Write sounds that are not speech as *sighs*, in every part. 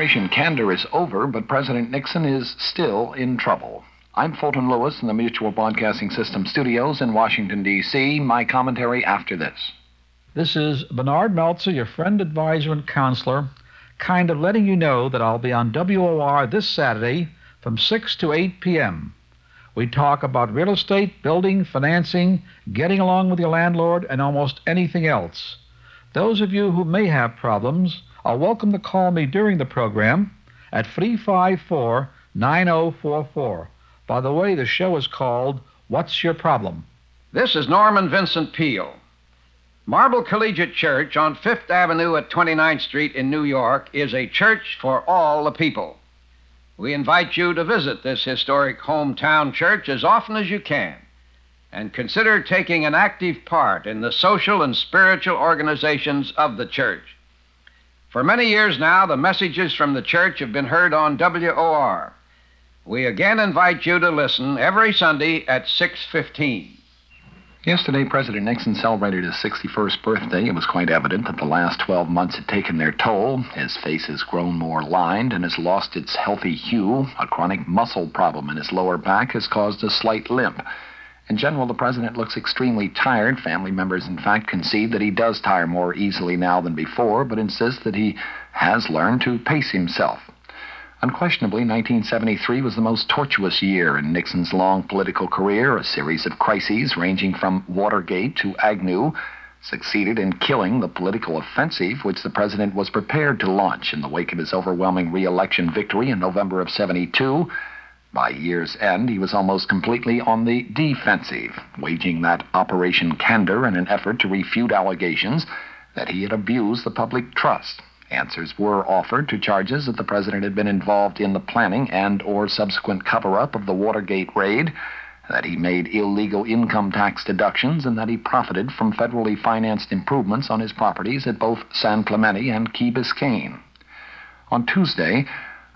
Operation Candor is over, but President Nixon is still in trouble. I'm Fulton Lewis in the Mutual Broadcasting System studios in Washington, D.C. My commentary after this. This is Bernard Meltzer, your friend, advisor, and counselor, kind of letting you know that I'll be on WOR this Saturday from 6 to 8 p.m. We talk about real estate, building, financing, getting along with your landlord, and almost anything else. Those of you who may have problems are welcome to call me during the program at 354 9044. By the way, the show is called What's Your Problem? This is Norman Vincent Peale. Marble Collegiate Church on Fifth Avenue at 29th Street in New York is a church for all the people. We invite you to visit this historic hometown church as often as you can and consider taking an active part in the social and spiritual organizations of the church. For many years now, the messages from the church have been heard on WOR. We again invite you to listen every Sunday at 6:15. Yesterday, President Nixon celebrated his 61st birthday. It was quite evident that the last 12 months had taken their toll. His face has grown more lined and has lost its healthy hue. A chronic muscle problem in his lower back has caused a slight limp. In general, the president looks extremely tired. Family members, in fact, concede that he does tire more easily now than before, but insist that he has learned to pace himself. Unquestionably, 1973 was the most tortuous year in Nixon's long political career. A series of crises, ranging from Watergate to Agnew, succeeded in killing the political offensive which the president was prepared to launch in the wake of his overwhelming re-election victory in November of 72 by year's end, he was almost completely on the defensive, waging that Operation Candor in an effort to refute allegations that he had abused the public trust. Answers were offered to charges that the president had been involved in the planning and or subsequent cover-up of the Watergate raid, that he made illegal income tax deductions, and that he profited from federally financed improvements on his properties at both San Clemente and Key Biscayne. On Tuesday,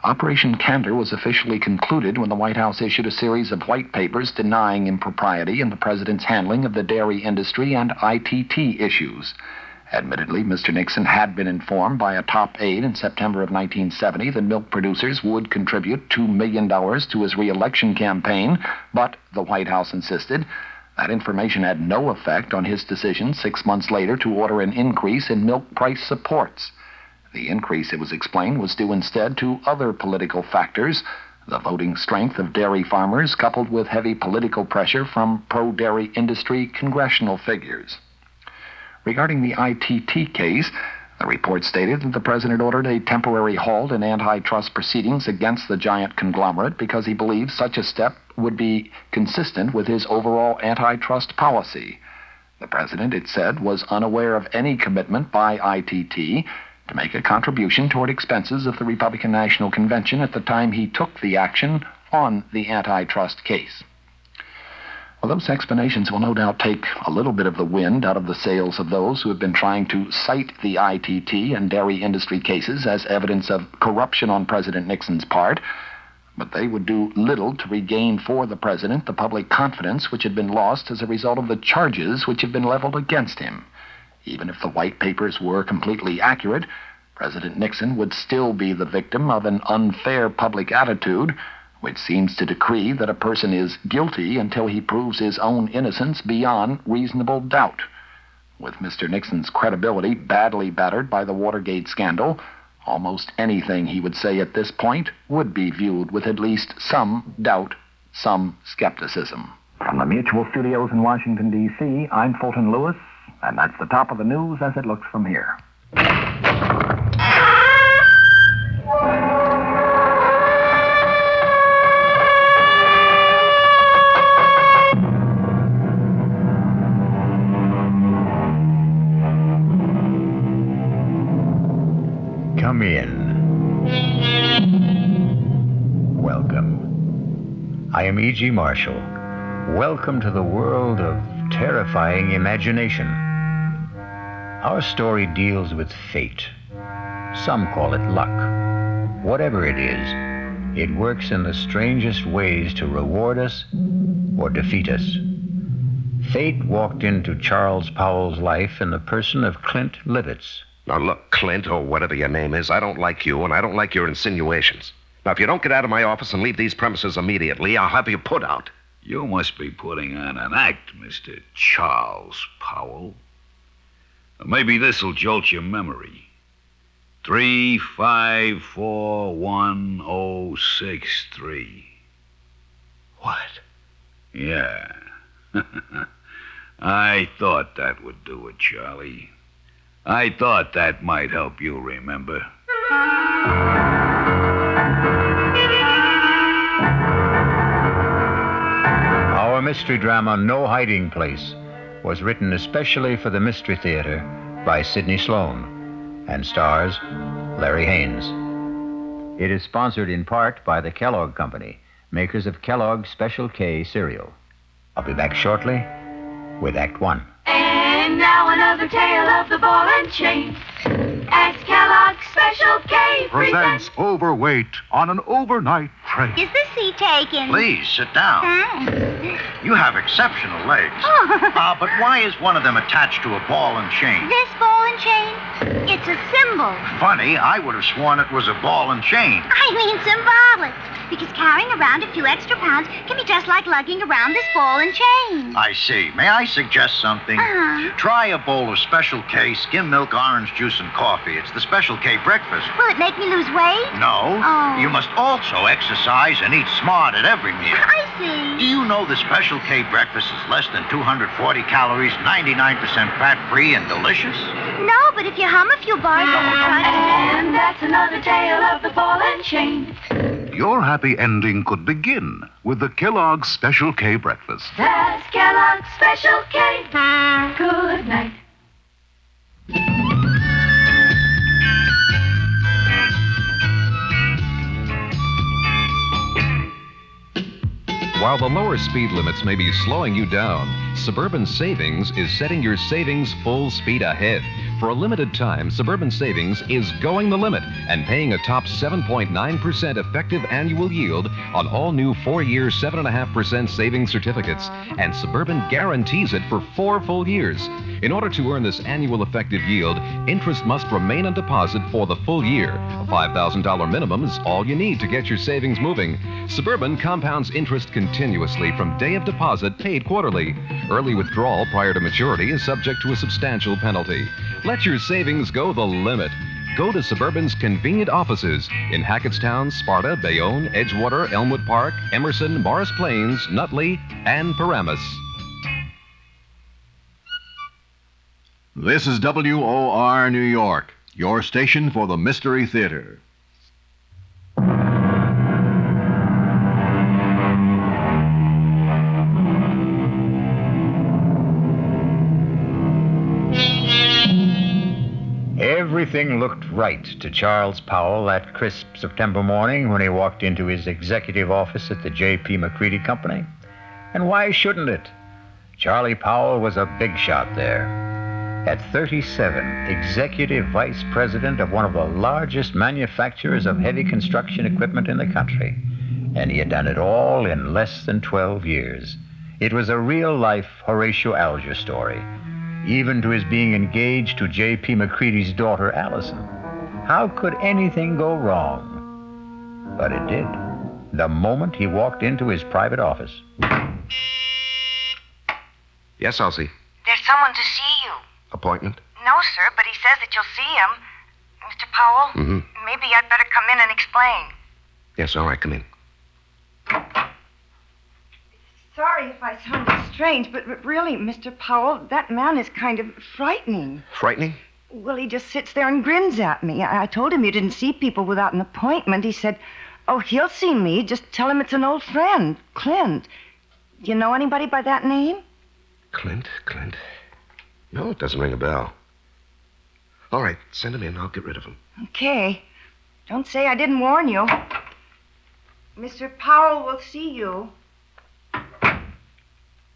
Operation Candor was officially concluded when the White House issued a series of white papers denying impropriety in the president's handling of the dairy industry and ITT issues. Admittedly, Mr. Nixon had been informed by a top aide in September of 1970 that milk producers would contribute $2 million to his reelection campaign, but the White House insisted that information had no effect on his decision six months later to order an increase in milk price supports. The increase, it was explained, was due instead to other political factors the voting strength of dairy farmers, coupled with heavy political pressure from pro dairy industry congressional figures. Regarding the ITT case, the report stated that the president ordered a temporary halt in antitrust proceedings against the giant conglomerate because he believed such a step would be consistent with his overall antitrust policy. The president, it said, was unaware of any commitment by ITT to make a contribution toward expenses of the Republican National Convention at the time he took the action on the antitrust case. Well, those explanations will no doubt take a little bit of the wind out of the sails of those who have been trying to cite the ITT and dairy industry cases as evidence of corruption on President Nixon's part, but they would do little to regain for the president the public confidence which had been lost as a result of the charges which have been leveled against him. Even if the white papers were completely accurate, President Nixon would still be the victim of an unfair public attitude which seems to decree that a person is guilty until he proves his own innocence beyond reasonable doubt. With Mr. Nixon's credibility badly battered by the Watergate scandal, almost anything he would say at this point would be viewed with at least some doubt, some skepticism. From the Mutual Studios in Washington, D.C., I'm Fulton Lewis. And that's the top of the news as it looks from here. Come in. Welcome. I am E.G. Marshall. Welcome to the world of terrifying imagination. Our story deals with fate. Some call it luck. Whatever it is, it works in the strangest ways to reward us or defeat us. Fate walked into Charles Powell's life in the person of Clint Livets, Now, look, Clint, or whatever your name is, I don't like you, and I don't like your insinuations. Now, if you don't get out of my office and leave these premises immediately, I'll have you put out. You must be putting on an act, Mr. Charles Powell. Maybe this'll jolt your memory. Three five four one oh six three. What? Yeah. *laughs* I thought that would do it, Charlie. I thought that might help you remember. Our mystery drama, No Hiding Place, was written especially for the Mystery Theater by Sidney Slon and stars Larry Haines. It is sponsored in part by the Kellogg Company, makers of Kellogg's Special K cereal. I'll be back shortly with Act One. And now another tale of the ball and chain. As Kellogg's Special K presents Overweight on an overnight Is the seat taken? Please sit down. Ah. You have exceptional legs. Oh. Uh, but why is one of them attached to a ball and chain? This ball and chain? It's a symbol. Funny, I would have sworn it was a ball and chain. I mean symbolic. Because carrying around a few extra pounds can be just like lugging around this ball and chain. I see. May I suggest something? Uh-huh. Try a bowl of Special K skim milk, orange juice, and coffee. It's the Special K breakfast. Will it make me lose weight? No. Oh. You must also exercise and eat smart at every meal. I see. Do you know the Special K breakfast is less than 240 calories, 99% fat free, and delicious? No, but if you hum a few bars, I'll try. And that's another tale of the ball and chain. Your happy ending could begin with the Kellogg's Special K breakfast. That's Kellogg's Special K. Good night. While the lower speed limits may be slowing you down, Suburban Savings is setting your savings full speed ahead. For a limited time, Suburban Savings is going the limit and paying a top 7.9% effective annual yield on all new four year 7.5% savings certificates. And Suburban guarantees it for four full years. In order to earn this annual effective yield, interest must remain on deposit for the full year. A $5,000 minimum is all you need to get your savings moving. Suburban compounds interest continuously from day of deposit paid quarterly. Early withdrawal prior to maturity is subject to a substantial penalty. Let your savings go the limit. Go to Suburban's convenient offices in Hackettstown, Sparta, Bayonne, Edgewater, Elmwood Park, Emerson, Morris Plains, Nutley, and Paramus. This is WOR New York, your station for the Mystery Theater. Everything looked right to Charles Powell that crisp September morning when he walked into his executive office at the J.P. McCready Company. And why shouldn't it? Charlie Powell was a big shot there. At 37, executive vice president of one of the largest manufacturers of heavy construction equipment in the country. And he had done it all in less than 12 years. It was a real life Horatio Alger story, even to his being engaged to J.P. McCready's daughter, Allison. How could anything go wrong? But it did. The moment he walked into his private office. Yes, Elsie. There's someone to see you. Appointment? No, sir, but he says that you'll see him. Mr. Powell, Mm-hmm. maybe I'd better come in and explain. Yes, all right, come in. Sorry if I sounded strange, but but really, Mr. Powell, that man is kind of frightening. Frightening? Well, he just sits there and grins at me. I, I told him you didn't see people without an appointment. He said, Oh, he'll see me. Just tell him it's an old friend, Clint. Do you know anybody by that name? Clint, Clint. No, it doesn't ring a bell. All right, send him in. I'll get rid of him. Okay. Don't say I didn't warn you. Mr. Powell will see you.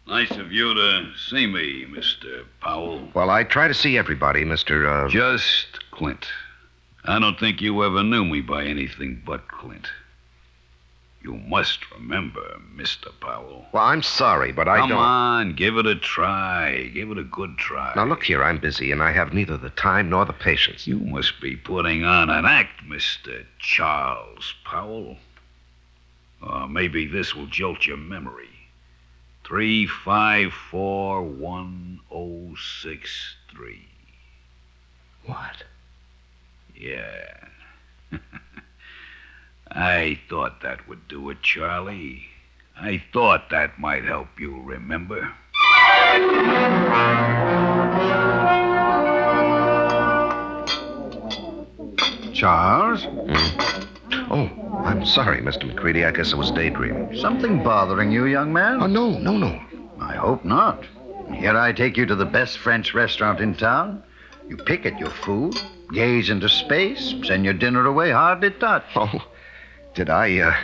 Nice of you to see me, Mr. Powell. Well, I try to see everybody, Mr. Uh... Just Clint. I don't think you ever knew me by anything but Clint. You must remember, Mr. Powell. Well, I'm sorry, but I Come don't. Come on, give it a try. Give it a good try. Now, look here, I'm busy, and I have neither the time nor the patience. You must be putting on an act, Mr. Charles Powell. Or maybe this will jolt your memory. Three five four one oh six three. What? Yeah. *laughs* I thought that would do it, Charlie. I thought that might help you remember. Charles? Hmm? Oh, I'm sorry, Mr. McCready. I guess I was daydreaming. Something bothering you, young man? Oh, no, no, no. I hope not. Here I take you to the best French restaurant in town. You pick at your food, gaze into space, send your dinner away hardly touched. Oh, did I uh,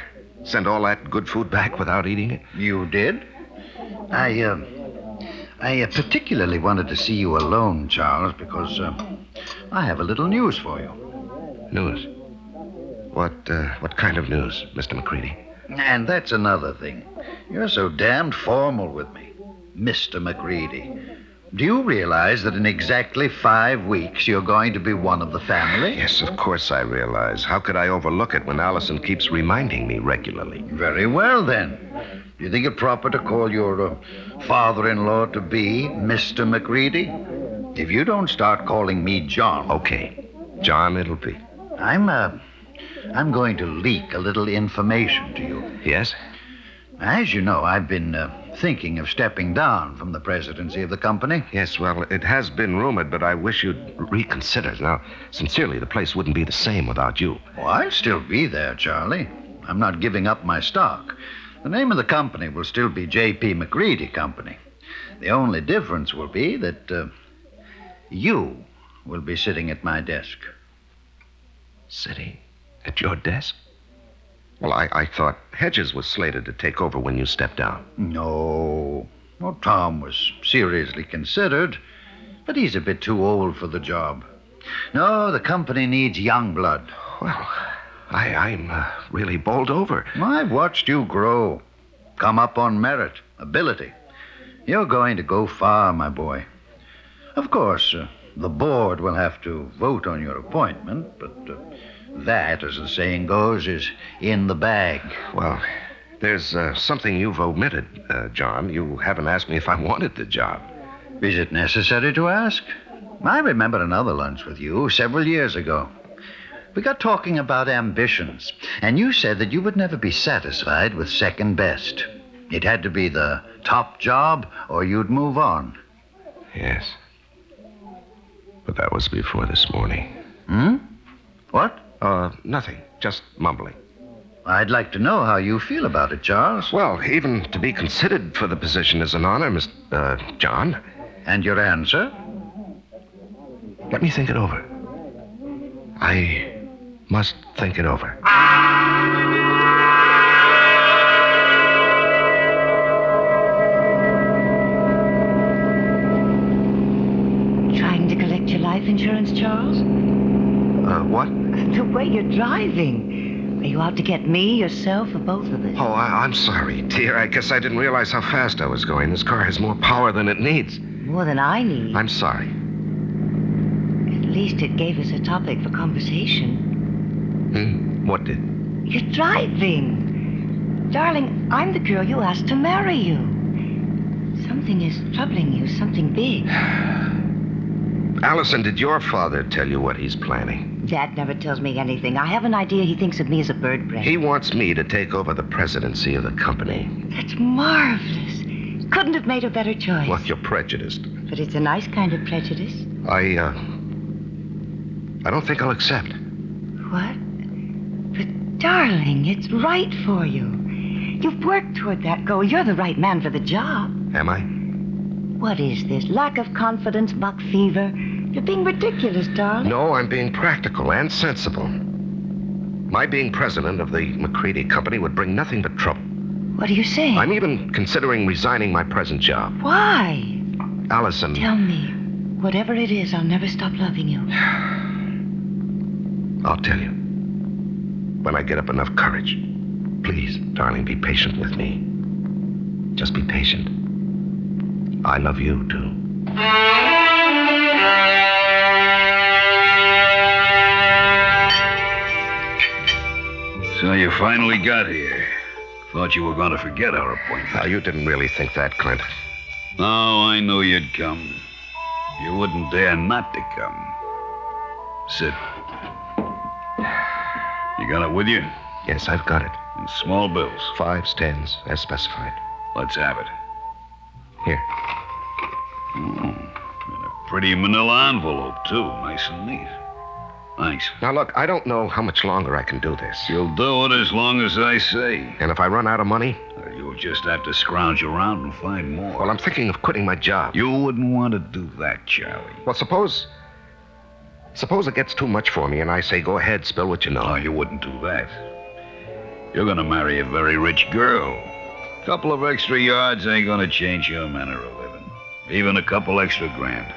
send all that good food back without eating it? You did? I, uh, I uh, particularly wanted to see you alone, Charles, because uh, I have a little news for you. News? What, uh, what kind of news, Mr. McCready? And that's another thing. You're so damned formal with me, Mr. McCready. Do you realize that in exactly five weeks you're going to be one of the family? Yes, of course I realize. How could I overlook it when Allison keeps reminding me regularly? Very well, then. Do you think it proper to call your uh, father in law to be Mr. McCready? If you don't start calling me John. Okay. John, it'll be. I'm, uh, I'm going to leak a little information to you. Yes? As you know, I've been uh, thinking of stepping down from the presidency of the company. Yes, well, it has been rumored, but I wish you'd reconsider. Now, sincerely, the place wouldn't be the same without you. Oh, I'll still be there, Charlie. I'm not giving up my stock. The name of the company will still be J.P. McCready Company. The only difference will be that uh, you will be sitting at my desk. Sitting at your desk? Well, I, I thought Hedges was slated to take over when you stepped down. No. Well, Tom was seriously considered, but he's a bit too old for the job. No, the company needs young blood. Well, I, I'm uh, really bowled over. I've watched you grow, come up on merit, ability. You're going to go far, my boy. Of course, uh, the board will have to vote on your appointment, but uh, that, as the saying goes, is in the bag. Well, there's uh, something you've omitted, uh, John. You haven't asked me if I wanted the job. Is it necessary to ask? I remember another lunch with you several years ago. We got talking about ambitions, and you said that you would never be satisfied with second best. It had to be the top job, or you'd move on. Yes. But that was before this morning. Hmm? What? Uh, nothing. Just mumbling. I'd like to know how you feel about it, Charles. Well, even to be considered for the position is an honor, Miss uh, John. And your answer? Let me think it over. I must think it over. What? The way you're driving. Are you out to get me, yourself, or both of us? Oh, I, I'm sorry, dear. I guess I didn't realize how fast I was going. This car has more power than it needs. More than I need. I'm sorry. At least it gave us a topic for conversation. Hmm? What did? You're driving. Darling, I'm the girl you asked to marry you. Something is troubling you, something big. *sighs* Allison, did your father tell you what he's planning? Dad never tells me anything. I have an idea he thinks of me as a bird brain. He wants me to take over the presidency of the company. That's marvelous. Couldn't have made a better choice. Well, you're prejudiced. But it's a nice kind of prejudice. I, uh. I don't think I'll accept. What? But, darling, it's right for you. You've worked toward that goal. You're the right man for the job. Am I? What is this? Lack of confidence, buck fever? You're being ridiculous, darling. No, I'm being practical and sensible. My being president of the McCready Company would bring nothing but trouble. What are you saying? I'm even considering resigning my present job. Why? Allison. Tell me. Whatever it is, I'll never stop loving you. *sighs* I'll tell you. When I get up enough courage. Please, darling, be patient with me. Just be patient. I love you, too. So you finally got here. Thought you were going to forget our appointment. Now, you didn't really think that, Clint. Oh, I knew you'd come. You wouldn't dare not to come. Sit. You got it with you? Yes, I've got it. In small bills. Fives, tens, as specified. Let's have it. Here. Oh, a pretty manila envelope, too. Nice and neat. Thanks. Now, look, I don't know how much longer I can do this. You'll do it as long as I say. And if I run out of money? Uh, you'll just have to scrounge around and find more. Well, I'm thinking of quitting my job. You wouldn't want to do that, Charlie. Well, suppose. Suppose it gets too much for me and I say, go ahead, spill what you know. Oh, you wouldn't do that. You're going to marry a very rich girl. A couple of extra yards ain't going to change your manner of living. Even a couple extra grand.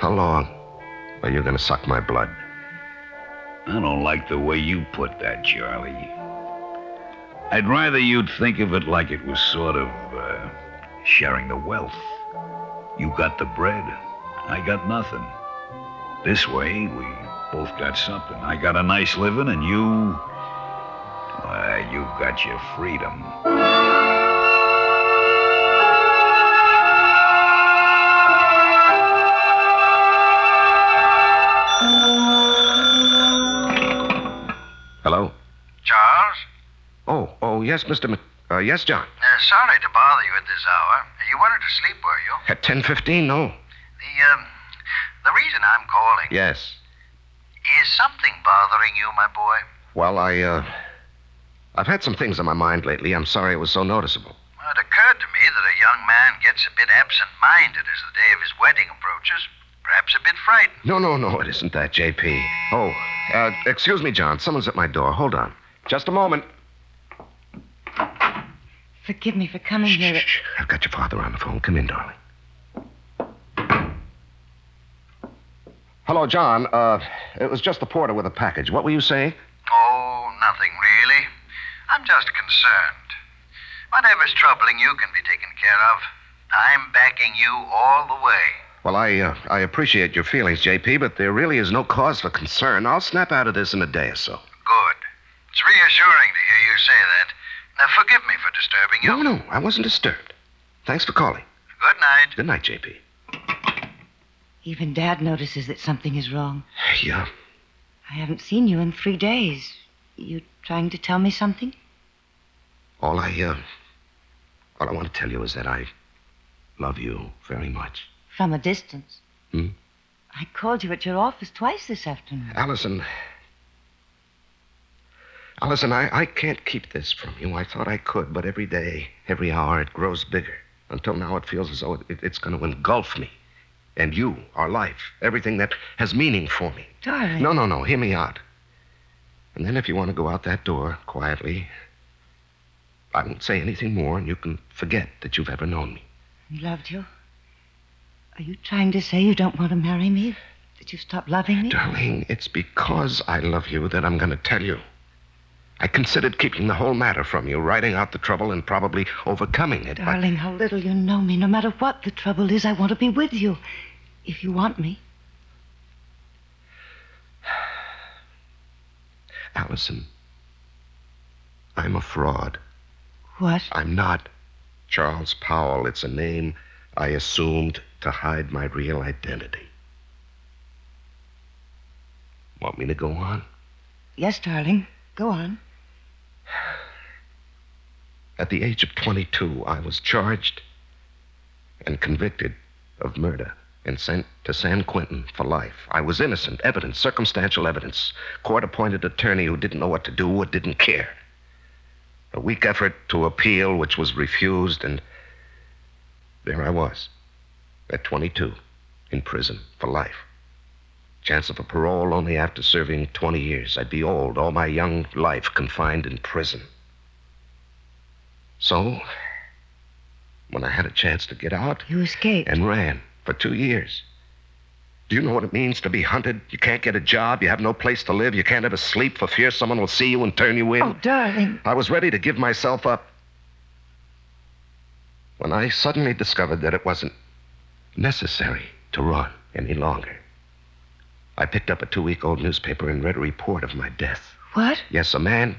How long are you going to suck my blood? I don't like the way you put that, Charlie. I'd rather you'd think of it like it was sort of uh, sharing the wealth. You got the bread, I got nothing. This way, we both got something. I got a nice living, and you. Well, you got your freedom. Oh, oh, yes, Mr. Mc... Uh, yes, John. Uh, sorry to bother you at this hour. You wanted to sleep, were you? At 10.15, no. The, um, the reason I'm calling Yes. is something bothering you, my boy. Well, I, uh... I've had some things on my mind lately. I'm sorry it was so noticeable. Well, it occurred to me that a young man gets a bit absent-minded as the day of his wedding approaches. Perhaps a bit frightened. No, no, no, it isn't that, J.P. Oh, uh, excuse me, John. Someone's at my door. Hold on. Just a moment. Forgive me for coming here. I've got your father on the phone. Come in, darling. Hello, John. Uh, it was just the porter with a package. What were you saying? Oh, nothing really. I'm just concerned. Whatever's troubling you can be taken care of. I'm backing you all the way. Well, I uh, I appreciate your feelings, J.P., but there really is no cause for concern. I'll snap out of this in a day or so. Good. It's reassuring to hear you say that. Now, forgive me for disturbing you. No, no, I wasn't disturbed. Thanks for calling. Good night. Good night, J.P. Even Dad notices that something is wrong. Yeah. I haven't seen you in three days. You trying to tell me something? All I uh, all I want to tell you is that I love you very much. From a distance. Hmm? I called you at your office twice this afternoon. Allison. Allison, I, I can't keep this from you. I thought I could, but every day, every hour, it grows bigger. Until now, it feels as though it, it's going to engulf me. And you, our life, everything that has meaning for me. Darling. No, no, no. Hear me out. And then if you want to go out that door quietly, I won't say anything more, and you can forget that you've ever known me. Loved you? Are you trying to say you don't want to marry me? That you stopped loving me? Darling, it's because I love you that I'm going to tell you. I considered keeping the whole matter from you, writing out the trouble and probably overcoming it. but- Darling, how little you know me. No matter what the trouble is, I want to be with you. If you want me. *sighs* Allison, I'm a fraud. What? I'm not Charles Powell. It's a name I assumed to hide my real identity. Want me to go on? Yes, darling. Go on. At the age of 22, I was charged and convicted of murder and sent to San Quentin for life. I was innocent. Evidence, circumstantial evidence. Court appointed attorney who didn't know what to do or didn't care. A weak effort to appeal, which was refused, and there I was, at 22, in prison for life. Chance of a parole only after serving 20 years. I'd be old, all my young life confined in prison. So, when I had a chance to get out, You escaped. and ran for two years. Do you know what it means to be hunted? You can't get a job, you have no place to live, you can't ever sleep for fear someone will see you and turn you in. Oh, darling. I was ready to give myself up when I suddenly discovered that it wasn't necessary to run any longer. I picked up a two week old newspaper and read a report of my death. What? Yes, a man.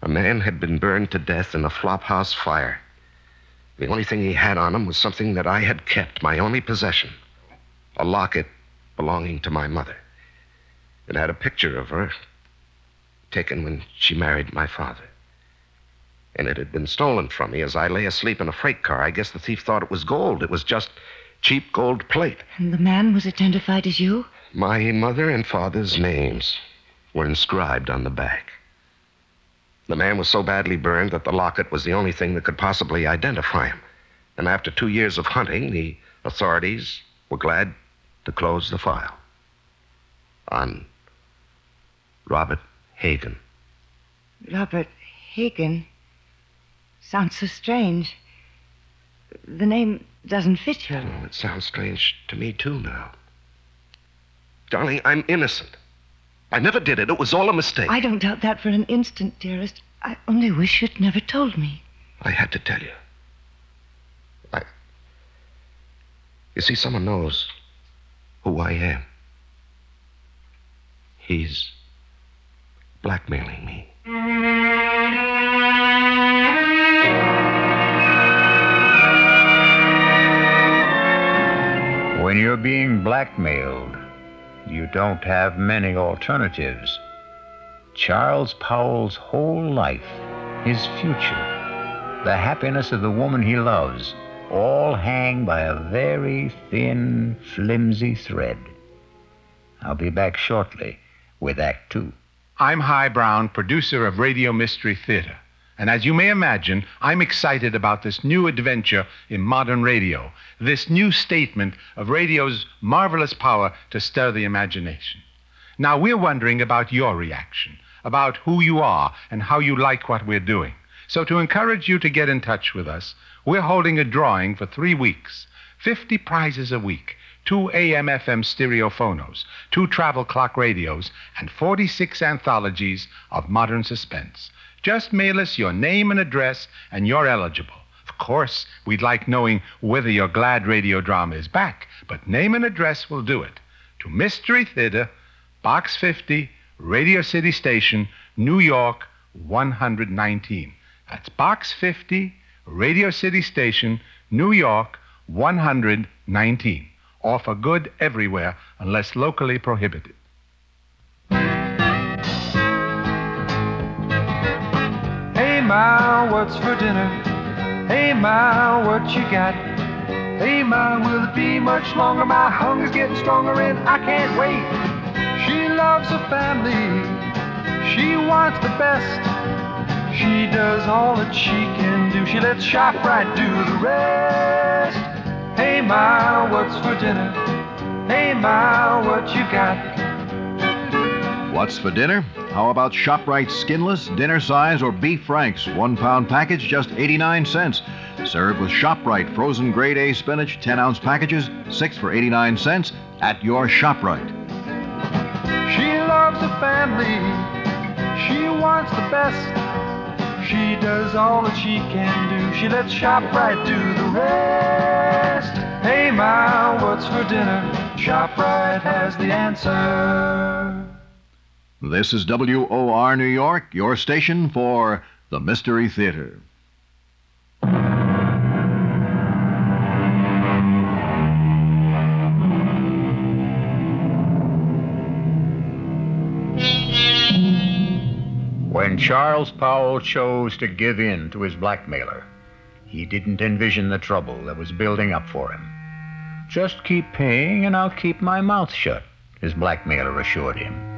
A man had been burned to death in a flophouse fire. The only thing he had on him was something that I had kept, my only possession a locket belonging to my mother. It had a picture of her taken when she married my father. And it had been stolen from me as I lay asleep in a freight car. I guess the thief thought it was gold. It was just cheap gold plate. And the man was identified as you? My mother and father's names were inscribed on the back. The man was so badly burned that the locket was the only thing that could possibly identify him. And after two years of hunting, the authorities were glad to close the file on Robert Hagen. Robert Hagen. Sounds so strange. The name doesn't fit you. Oh, it sounds strange to me, too, now. Darling, I'm innocent. I never did it. It was all a mistake. I don't doubt that for an instant, dearest. I only wish you'd never told me. I had to tell you. I. You see, someone knows who I am. He's blackmailing me. When you're being blackmailed, you don't have many alternatives. Charles Powell's whole life, his future, the happiness of the woman he loves, all hang by a very thin, flimsy thread. I'll be back shortly with Act Two. I'm Hi Brown, producer of Radio Mystery Theater. And as you may imagine, I'm excited about this new adventure in modern radio, this new statement of radio's marvelous power to stir the imagination. Now, we're wondering about your reaction, about who you are and how you like what we're doing. So, to encourage you to get in touch with us, we're holding a drawing for three weeks 50 prizes a week, two AM FM stereophonos, two travel clock radios, and 46 anthologies of modern suspense. Just mail us your name and address, and you're eligible. Of course, we'd like knowing whether your glad radio drama is back, but name and address will do it. To Mystery Theater, Box 50, Radio City Station, New York 119. That's Box 50, Radio City Station, New York 119. Offer good everywhere unless locally prohibited. Ma, what's for dinner? Hey, Ma, what you got? Hey, Ma, will it be much longer? My hunger's getting stronger and I can't wait. She loves her family. She wants the best. She does all that she can do. She lets ShopRite do the rest. Hey, Ma, what's for dinner? Hey, Ma, what you got? What's for dinner? How about ShopRite skinless, dinner size, or beef franks? One pound package, just 89 cents. Served with ShopRite frozen grade A spinach, 10 ounce packages, six for 89 cents at your ShopRite. She loves her family. She wants the best. She does all that she can do. She lets ShopRite do the rest. Hey, Ma, what's for dinner? ShopRite has the answer. This is WOR New York, your station for the Mystery Theater. When Charles Powell chose to give in to his blackmailer, he didn't envision the trouble that was building up for him. Just keep paying and I'll keep my mouth shut, his blackmailer assured him.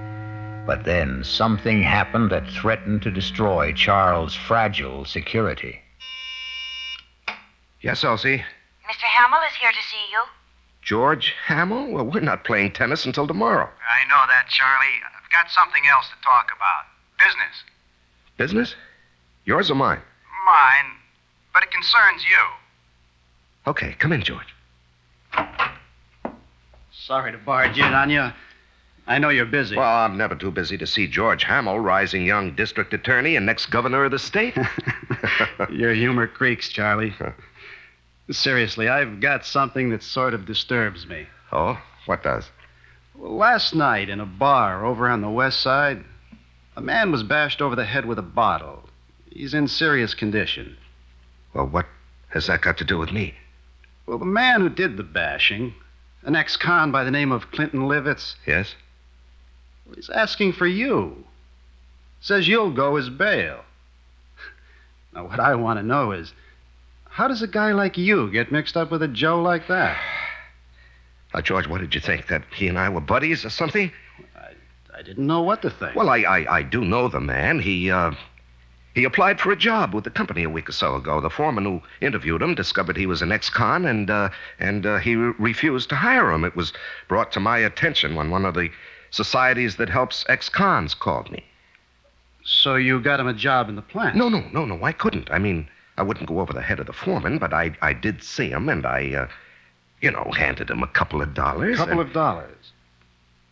But then something happened that threatened to destroy Charles' fragile security. Yes, Elsie. Mr. Hamill is here to see you. George Hamill? Well, we're not playing tennis until tomorrow. I know that, Charlie. I've got something else to talk about. Business. Business? Yours or mine? Mine, but it concerns you. Okay, come in, George. Sorry to barge in on you. I know you're busy. Well, I'm never too busy to see George Hamill, rising young district attorney and next governor of the state. *laughs* Your humor creaks, Charlie. Seriously, I've got something that sort of disturbs me. oh, what does? Last night in a bar over on the west side, a man was bashed over the head with a bottle. He's in serious condition. Well, what has that got to do with me? Well, the man who did the bashing, an ex con by the name of Clinton Livets, Yes? He's asking for you. Says you'll go as bail. Now, what I want to know is how does a guy like you get mixed up with a Joe like that? *sighs* Now, George, what did you think? That he and I were buddies or something? I didn't know what to think. Well, I, I, I do know the man. He, uh, he applied for a job with the company a week or so ago. The foreman who interviewed him discovered he was an ex-con, and, uh, and uh, he re- refused to hire him. It was brought to my attention when one of the societies that helps ex-cons called me. So you got him a job in the plant? No, no, no, no, I couldn't. I mean, I wouldn't go over the head of the foreman, but I, I did see him, and I, uh, you know, handed him a couple of dollars. A couple and- of dollars.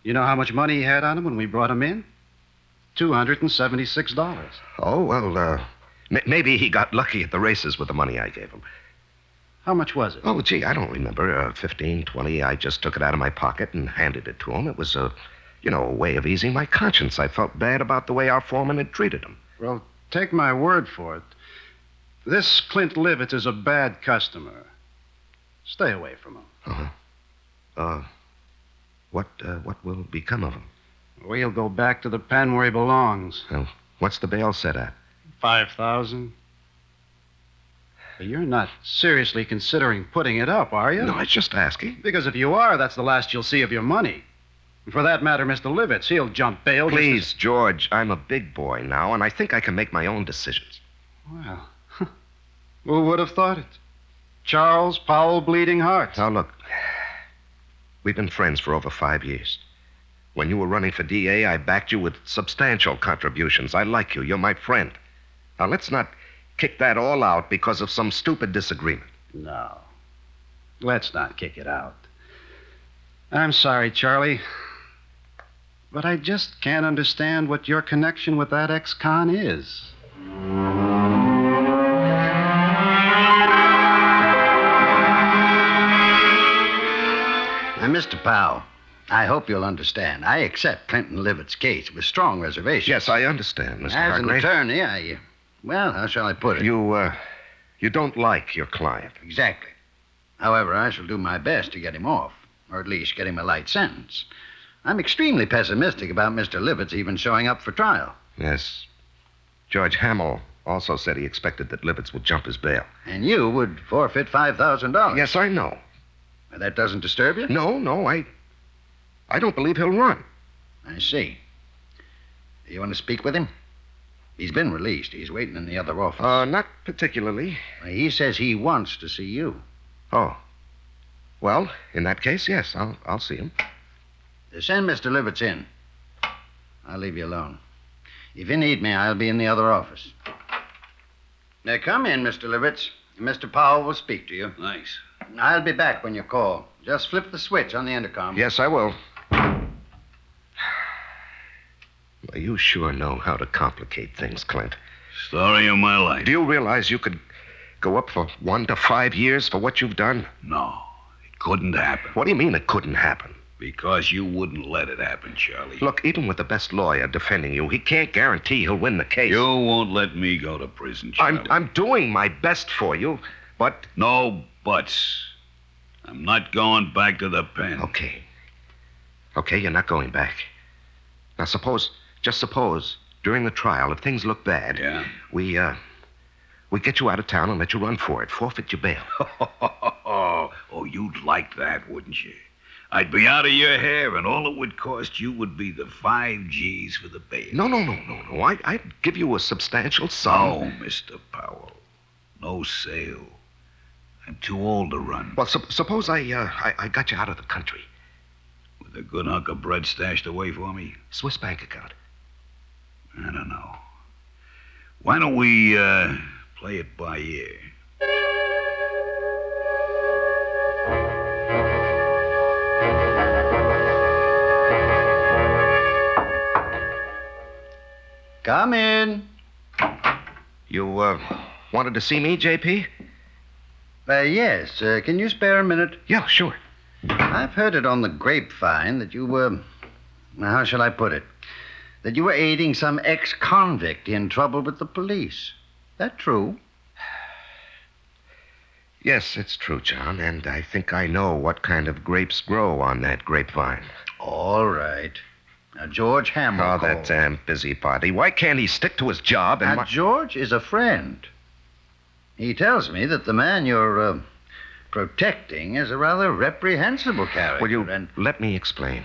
You know how much money he had on him when we brought him in? $276. Oh, well, uh, m- maybe he got lucky at the races with the money I gave him. How much was it? Oh, gee, I don't remember. Uh, 15, 20. I just took it out of my pocket and handed it to him. It was a, you know, a way of easing my conscience. I felt bad about the way our foreman had treated him. Well, take my word for it. This Clint Livets is a bad customer. Stay away from him. Uh-huh. Uh, what, uh, what will become of him? We'll go back to the pen where he belongs. Well, what's the bail set at? Five thousand. You're not seriously considering putting it up, are you? No, I was just asking. Because if you are, that's the last you'll see of your money. And for that matter, Mr. Livets, he'll jump bail. Please, George, I'm a big boy now, and I think I can make my own decisions. Well, *laughs* who would have thought it? Charles Powell Bleeding Heart. Now, look, we've been friends for over five years. When you were running for DA, I backed you with substantial contributions. I like you. You're my friend. Now, let's not kick that all out because of some stupid disagreement. No. Let's not kick it out. I'm sorry, Charlie. But I just can't understand what your connection with that ex con is. Now, Mr. Powell, I hope you'll understand. I accept Clinton Livett's case with strong reservations. Yes, I understand, Mr. As an attorney, I. uh, Well, how shall I put it? You, uh, you don't like your client. Exactly. However, I shall do my best to get him off, or at least get him a light sentence. I'm extremely pessimistic about Mr. Livett's even showing up for trial. Yes. George Hamill also said he expected that Livets would jump his bail. And you would forfeit $5,000. Yes, I know. That doesn't disturb you? No, no, I. I don't believe he'll run. I see. Do you want to speak with him? He's been released. He's waiting in the other office. Uh, not particularly. He says he wants to see you. Oh. Well, in that case, yes, I'll, I'll see him. Send Mr. Livets in. I'll leave you alone. If you need me, I'll be in the other office. Now, come in, Mr. Livets. Mr. Powell will speak to you. Thanks. I'll be back when you call. Just flip the switch on the intercom. Yes, I will. *sighs* Well, you sure know how to complicate things, Clint. Story of my life. Do you realize you could go up for one to five years for what you've done? No, it couldn't happen. What do you mean it couldn't happen? Because you wouldn't let it happen, Charlie. Look, even with the best lawyer defending you, he can't guarantee he'll win the case. You won't let me go to prison, Charlie. I'm, I'm doing my best for you, but. No buts. I'm not going back to the pen. Okay. Okay, you're not going back. Now, suppose, just suppose, during the trial, if things look bad, Yeah. we, uh, we get you out of town and let you run for it, forfeit your bail. oh, *laughs* oh, you'd like that, wouldn't you? I'd be out of your hair, and all it would cost you would be the five G's for the bail. No, no, no, no, no. I, I'd give you a substantial sum. No, Mr. Powell. No sale. I'm too old to run. Well, sup- suppose I, uh, I, I got you out of the country. With a good hunk of bread stashed away for me? Swiss bank account. I don't know. Why don't we, uh, play it by ear? Come in. You, uh, wanted to see me, JP? Uh, yes. Uh, can you spare a minute? Yeah, sure. I've heard it on the grapevine that you were. How shall I put it? That you were aiding some ex convict in trouble with the police. That true? Yes, it's true, John, and I think I know what kind of grapes grow on that grapevine. All right. Now, George Hamill. Oh, that damn busybody. Why can't he stick to his job and. Now, my- George is a friend. He tells me that the man you're uh, protecting is a rather reprehensible character. Will you and let me explain?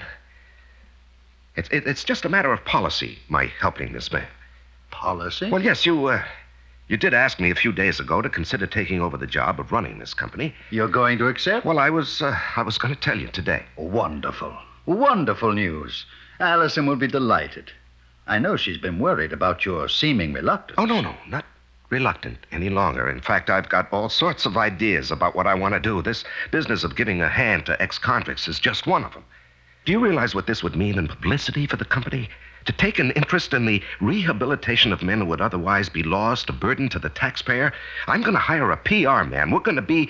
It's, it, it's just a matter of policy, my helping this man. policy? Well, yes, you, uh, you did ask me a few days ago to consider taking over the job of running this company. You're going to accept? Well, I was, uh, I was going to tell you today. Wonderful. Wonderful news. Allison will be delighted. I know she's been worried about your seeming reluctance. Oh, no, no, not reluctant any longer. In fact, I've got all sorts of ideas about what I want to do. This business of giving a hand to ex convicts is just one of them. Do you realize what this would mean in publicity for the company? To take an interest in the rehabilitation of men who would otherwise be lost, a burden to the taxpayer? I'm going to hire a PR man. We're going to be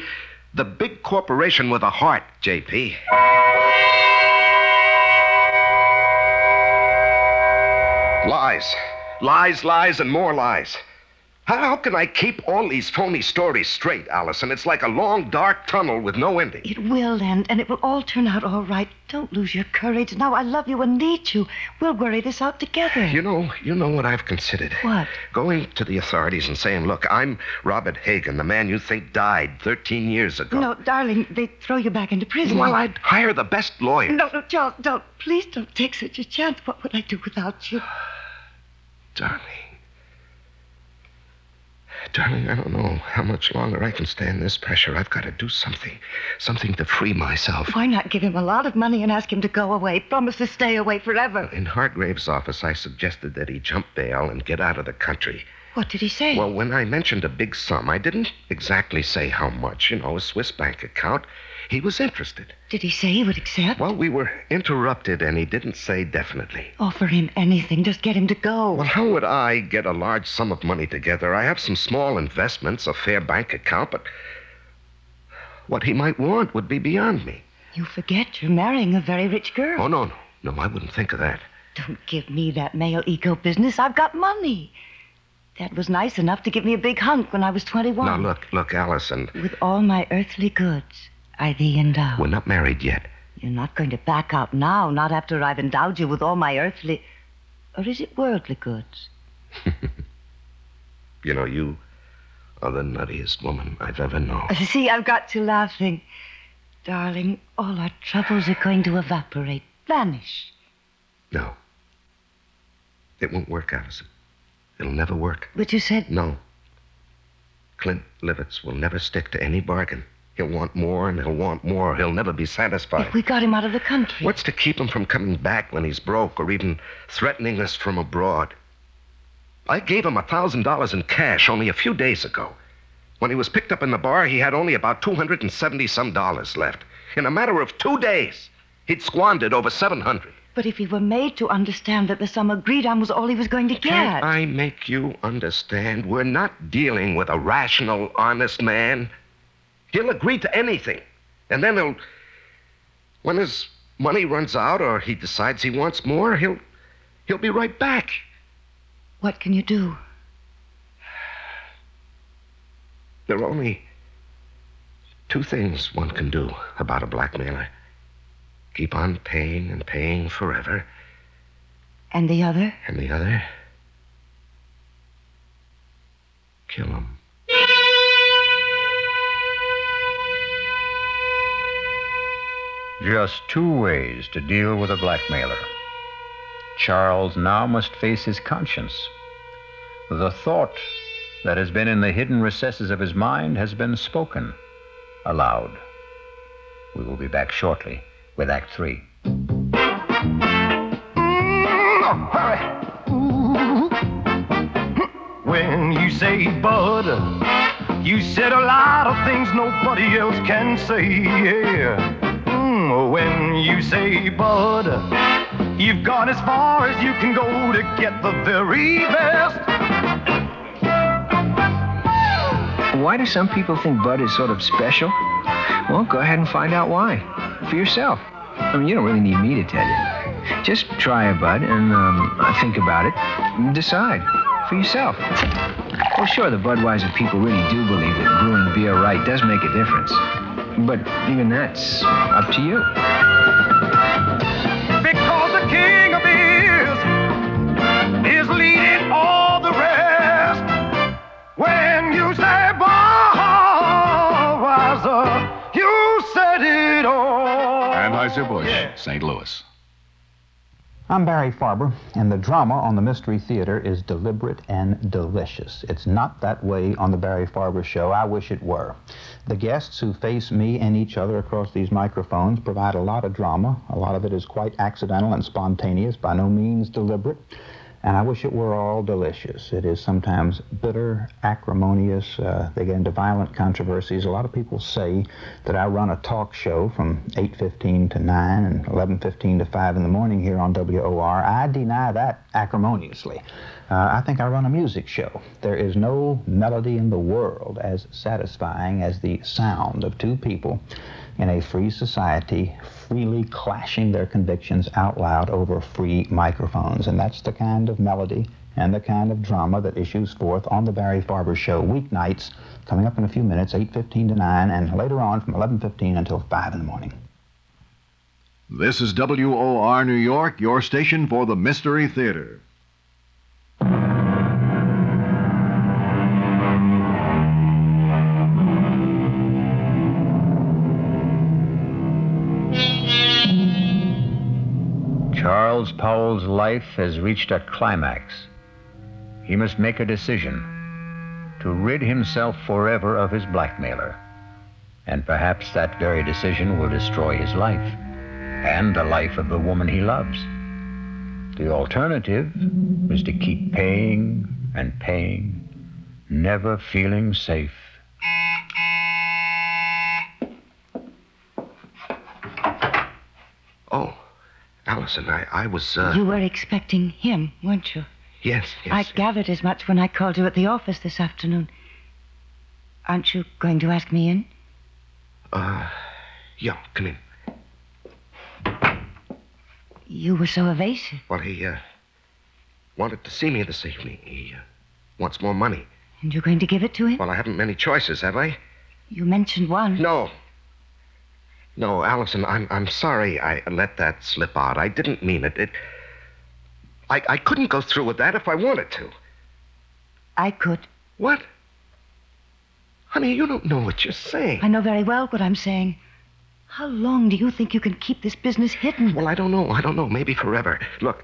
the big corporation with a heart, JP. Lies. Lies, lies, and more lies. How, can I keep all these phony stories straight, Allison? It's like a long, dark tunnel with no ending. It will end, and it will all turn out all right. Don't lose your courage. Now I love you and need you. We'll worry this out together. You know, you know what I've considered. What? Going to the authorities and saying, look, I'm Robert Hagan, the man you think died 13 years ago. No, darling, they'd throw you back into prison. Well, I'd hire the best lawyer. No, no, Charles, don't. Please don't take such a chance. What would I do without you? *sighs* Darling. Darling, I don't know how much longer I can stand this pressure. I've got to do something. Something to free myself. Why not give him a lot of money and ask him to go away? Promise to stay away forever. In Hargrave's office, I suggested that he jump bail and get out of the country. What did he say? Well, when I mentioned a big sum, I didn't exactly say how much, you know, a Swiss bank account. He was interested. Did he say he would accept? Well, we were interrupted, and he didn't say definitely. Offer him anything. Just get him to go. Well, how would I get a large sum of money together? I have some small investments, a fair bank account, but what he might want would be beyond me. You forget you're marrying a very rich girl. Oh, no, no. No, I wouldn't think of that. Don't give me that male ego business. I've got money. That was nice enough to give me a big hunk when I was 21. Now, look, look, Allison, With all my earthly goods, I thee endow. we're not married yet. You're not going to back out now, not after I've endowed you with all my earthly. Or is it worldly goods? *laughs* You know, you are the nuttiest woman I've ever known. *laughs* See, I've got you laughing. Darling, all our troubles are going to evaporate, vanish. No. It won't work, Allison. It'll never work. But you said. No. Clint Livets will never stick to any bargain. He'll want more and he'll want more. He'll never be satisfied. If we got him out of the country. What's to keep him from coming back when he's broke or even threatening us from abroad? I gave him a thousand dollars in cash only a few days ago. When he was picked up in the bar, he had only about two hundred and seventy some dollars left. In a matter of two days, he'd squandered over seven hundred. But if he were made to understand that the sum agreed on was all he was going to get. Can't I make you understand? We're not dealing with a rational, honest man. He'll agree to anything. And then he'll. When his money runs out or he decides he wants more, he'll. He'll be right back. What can you do? There are only two things one can do about a blackmailer keep on paying and paying forever, And the other? and the other, kill him. Just two ways to deal with a blackmailer. Charles now must face his conscience. The thought that has been in the hidden recesses of his mind has been spoken aloud. We will be back shortly with Act Three. When you say bud, you said a lot of things nobody else can say. Yeah. When you say bud, You've gone as far as you can go to get the very best. Why do some people think Bud is sort of special? Well, go ahead and find out why for yourself. I mean, you don't really need me to tell you. Just try a Bud and um, think about it and decide for yourself. Well, sure, the Budweiser people really do believe that brewing beer right does make a difference. But even that's up to you. Because the king of beers is leading all the rest. When you say Budweiser, you said it all. Anheuser-Busch, St. Louis. I'm Barry Farber, and the drama on the Mystery Theater is deliberate and delicious. It's not that way on the Barry Farber Show. I wish it were. The guests who face me and each other across these microphones provide a lot of drama. A lot of it is quite accidental and spontaneous, by no means deliberate. And I wish it were all delicious. It is sometimes bitter, acrimonious. Uh, they get into violent controversies. A lot of people say that I run a talk show from 8.15 to 9 and 11.15 to 5 in the morning here on WOR. I deny that acrimoniously. Uh, I think I run a music show. There is no melody in the world as satisfying as the sound of two people in a free society freely clashing their convictions out loud over free microphones. And that's the kind of melody and the kind of drama that issues forth on the Barry Farber Show weeknights, coming up in a few minutes, 8.15 to 9, and later on from 11.15 until 5 in the morning. This is WOR New York, your station for the Mystery Theater. Charles Powell's life has reached a climax. He must make a decision to rid himself forever of his blackmailer. And perhaps that very decision will destroy his life and the life of the woman he loves. The alternative is to keep paying and paying, never feeling safe. Allison, I, I was, uh. You were expecting him, weren't you? Yes, yes. I gathered as much when I called you at the office this afternoon. Aren't you going to ask me in? Uh, yeah, come in. You were so evasive. Well, he, uh, wanted to see me this evening. He, uh, wants more money. And you're going to give it to him? Well, I haven't many choices, have I? You mentioned one. No. No, Allison, I'm, I'm sorry I let that slip out. I didn't mean it. It. I, I couldn't go through with that if I wanted to. I could. What? Honey, you don't know what you're saying. I know very well what I'm saying. How long do you think you can keep this business hidden? Well, I don't know. I don't know. Maybe forever. Look,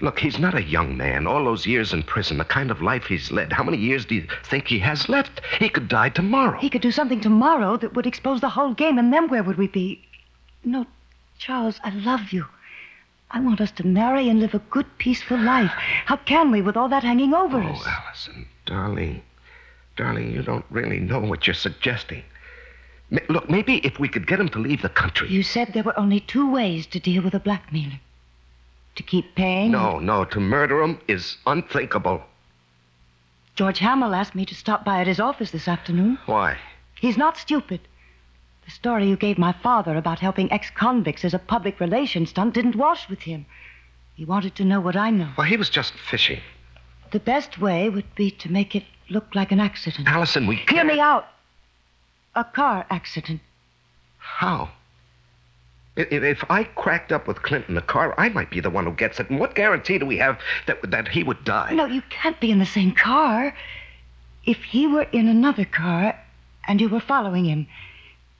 look, he's not a young man. All those years in prison, the kind of life he's led. How many years do you think he has left? He could die tomorrow. He could do something tomorrow that would expose the whole game, and then where would we be? No, Charles, I love you. I want us to marry and live a good, peaceful life. How can we with all that hanging over oh, us? Oh, Allison, darling, darling, you don't really know what you're suggesting. Look, maybe if we could get him to leave the country. You said there were only two ways to deal with a blackmailer to keep paying. No, no, to murder him is unthinkable. George Hamill asked me to stop by at his office this afternoon. Why? He's not stupid. The story you gave my father about helping ex convicts as a public relations stunt didn't wash with him. He wanted to know what I know. Well, he was just fishing. The best way would be to make it look like an accident. Allison, we Hear me out. A car accident. How? If, if I cracked up with Clint in the car, I might be the one who gets it. And what guarantee do we have that, that he would die? No, you can't be in the same car. If he were in another car and you were following him,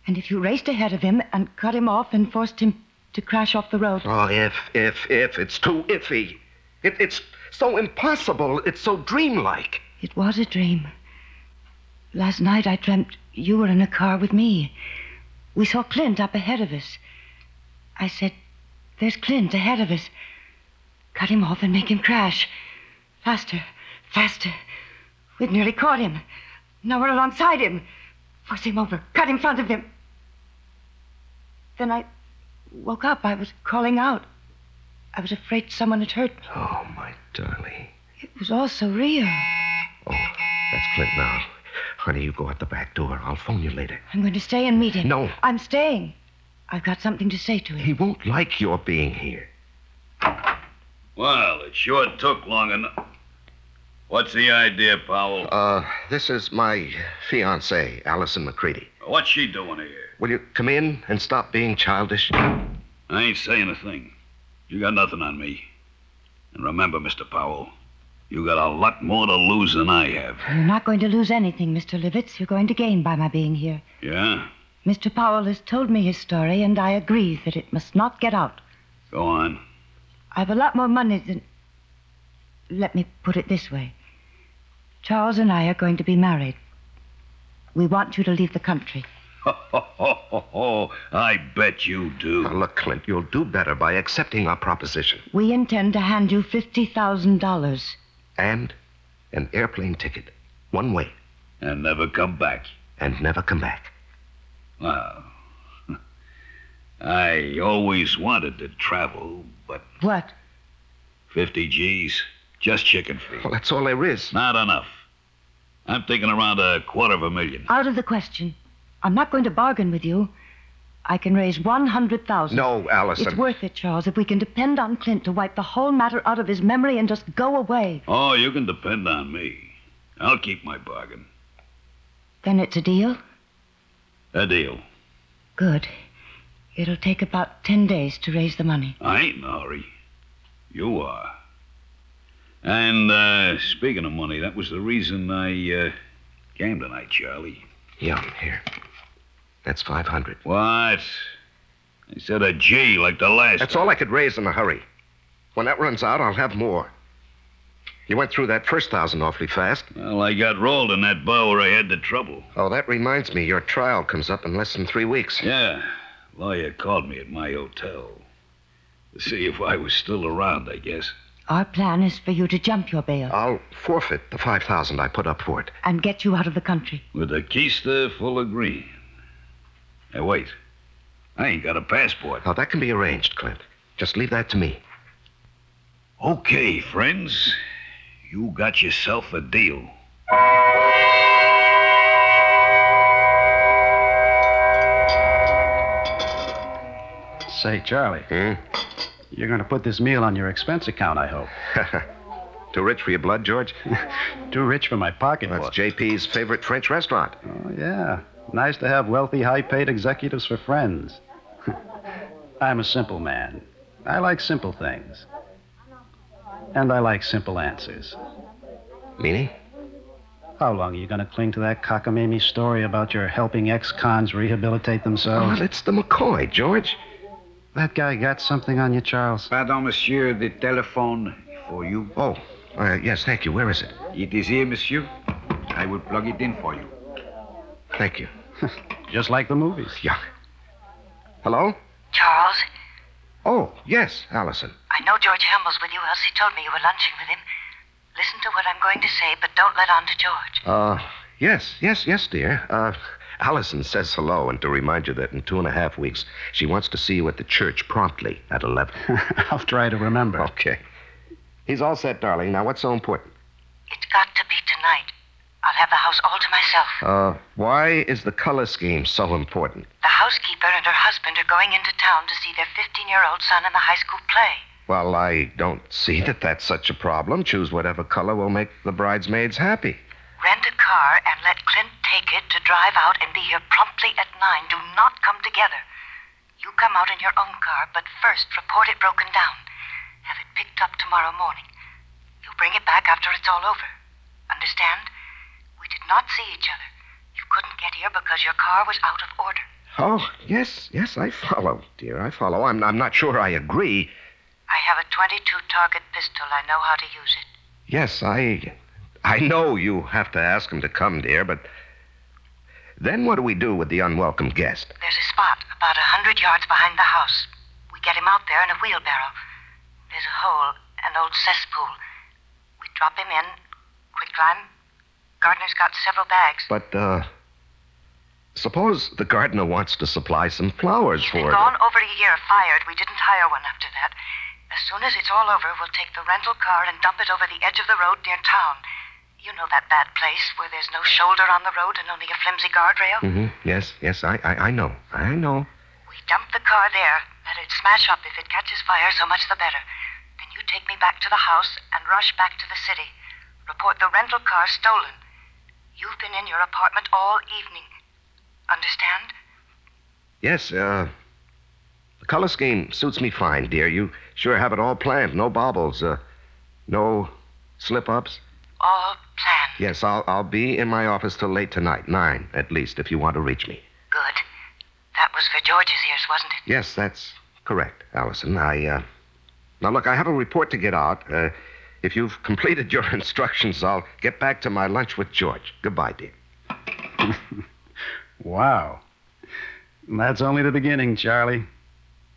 and if you raced ahead of him and cut him off and forced him to crash off the road. Oh, if, if, if. It's too iffy. It, it's so impossible. It's so dreamlike. It was a dream. Last night I dreamt you were in a car with me. We saw Clint up ahead of us. I said, There's Clint ahead of us. Cut him off and make him crash. Faster, faster. We'd nearly caught him. Now we're alongside him. Force him over. Cut in front of him. Then I woke up. I was calling out. I was afraid someone had hurt me. Oh, my darling. It was all so real. Oh, that's Clint now. Honey, you go out the back door. I'll phone you later. I'm going to stay and meet him. No. I'm staying. I've got something to say to him. He won't like your being here. Well, it sure took long enough. What's the idea, Powell? Uh, this is my fiancée, Allison McCready. What's she doing here? Will you come in and stop being childish? I ain't saying a thing. You got nothing on me. And remember, Mr. Powell, you got a lot more to lose than I have. You're not going to lose anything, Mr. Livets. You're going to gain by my being here. Yeah? Mr. Powell has told me his story, and I agree that it must not get out. Go on. I've a lot more money than. Let me put it this way Charles and I are going to be married. We want you to leave the country. Ho, ho, ho, ho, ho. I bet you do. Now, look, Clint, you'll do better by accepting our proposition. We intend to hand you $50,000. And an airplane ticket. One way. And never come back. And never come back. Well, I always wanted to travel, but What? 50 G's, just chicken feed. Well, that's all there is. Not enough. I'm thinking around a quarter of a million. Out of the question. I'm not going to bargain with you. I can raise 100000 No, Allison. It's worth it, Charles, if we can depend on Clint to wipe the whole matter out of his memory and just go away. Oh, you can depend on me. I'll keep my bargain. Then it's a deal? A deal. Good. It'll take about 10 days to raise the money. I ain't in a hurry. You are. And, uh, speaking of money, that was the reason I, uh, came tonight, Charlie. Yeah, here. That's 500. What? I said a G like the last. That's all I could raise in a hurry. When that runs out, I'll have more. You went through that first thousand awfully fast. Well, I got rolled in that bar where I had the trouble. Oh, that reminds me. Your trial comes up in less than three weeks. Yeah. Lawyer called me at my hotel. To see if I was still around, I guess. Our plan is for you to jump your bail I'll forfeit the 5000 I put up for it. and get you out of the country. With a keister full of green. Hey, wait. I ain't got a passport. Oh, that can be arranged, Clint. Just leave that to me. Okay, friends. You got yourself a deal. Say, Charlie. Hmm? You're going to put this meal on your expense account, I hope. *laughs* Too rich for your blood, George? *laughs* Too rich for my pocketbook. That's JP's favorite French restaurant. Oh, yeah. Nice to have wealthy, high paid executives for friends. *laughs* I'm a simple man. I like simple things. And I like simple answers. Meaning? How long are you going to cling to that cockamamie story about your helping ex cons rehabilitate themselves? Well, it's the McCoy, George. That guy got something on you, Charles? Pardon, monsieur, the telephone for you. Oh, uh, yes, thank you. Where is it? It is here, monsieur. I will plug it in for you. Thank you. *laughs* Just like the movies. Yeah. Hello? Charles, Oh, yes, Allison. I know George Hamill's with you, else he told me you were lunching with him. Listen to what I'm going to say, but don't let on to George. Uh, yes, yes, yes, dear. Uh, Allison says hello and to remind you that in two and a half weeks she wants to see you at the church promptly at 11. I'll try to remember. Okay. He's all set, darling. Now, what's so important? It's got to be tonight. I'll have the house all to myself. Uh, why is the color scheme so important? The housekeeper and her husband are going into town to see their 15 year old son in the high school play. Well, I don't see that that's such a problem. Choose whatever color will make the bridesmaids happy. Rent a car and let Clint take it to drive out and be here promptly at 9. Do not come together. You come out in your own car, but first report it broken down. Have it picked up tomorrow morning. You bring it back after it's all over. Understand? Did not see each other. You couldn't get here because your car was out of order. Oh, yes, yes, I follow, dear. I follow. I'm, I'm not sure I agree. I have a 22 target pistol. I know how to use it. Yes, I. I know you have to ask him to come, dear, but. Then what do we do with the unwelcome guest? There's a spot about a hundred yards behind the house. We get him out there in a wheelbarrow. There's a hole, an old cesspool. We drop him in, quick climb. Gardner's got several bags. But, uh. Suppose the gardener wants to supply some flowers He's for been gone over a year, fired. We didn't hire one after that. As soon as it's all over, we'll take the rental car and dump it over the edge of the road near town. You know that bad place where there's no shoulder on the road and only a flimsy guardrail? Mm-hmm. Yes, yes, I, I, I know. I know. We dump the car there, let it smash up if it catches fire, so much the better. Then you take me back to the house and rush back to the city. Report the rental car stolen. You've been in your apartment all evening. Understand? Yes, uh. The color scheme suits me fine, dear. You sure have it all planned. No baubles, uh. No slip ups. All planned. Yes, I'll, I'll be in my office till late tonight. Nine, at least, if you want to reach me. Good. That was for George's ears, wasn't it? Yes, that's correct, Allison. I, uh. Now, look, I have a report to get out. Uh, if you've completed your *laughs* instructions, I'll get back to my lunch with George. Goodbye, dear. *laughs* Wow. That's only the beginning, Charlie.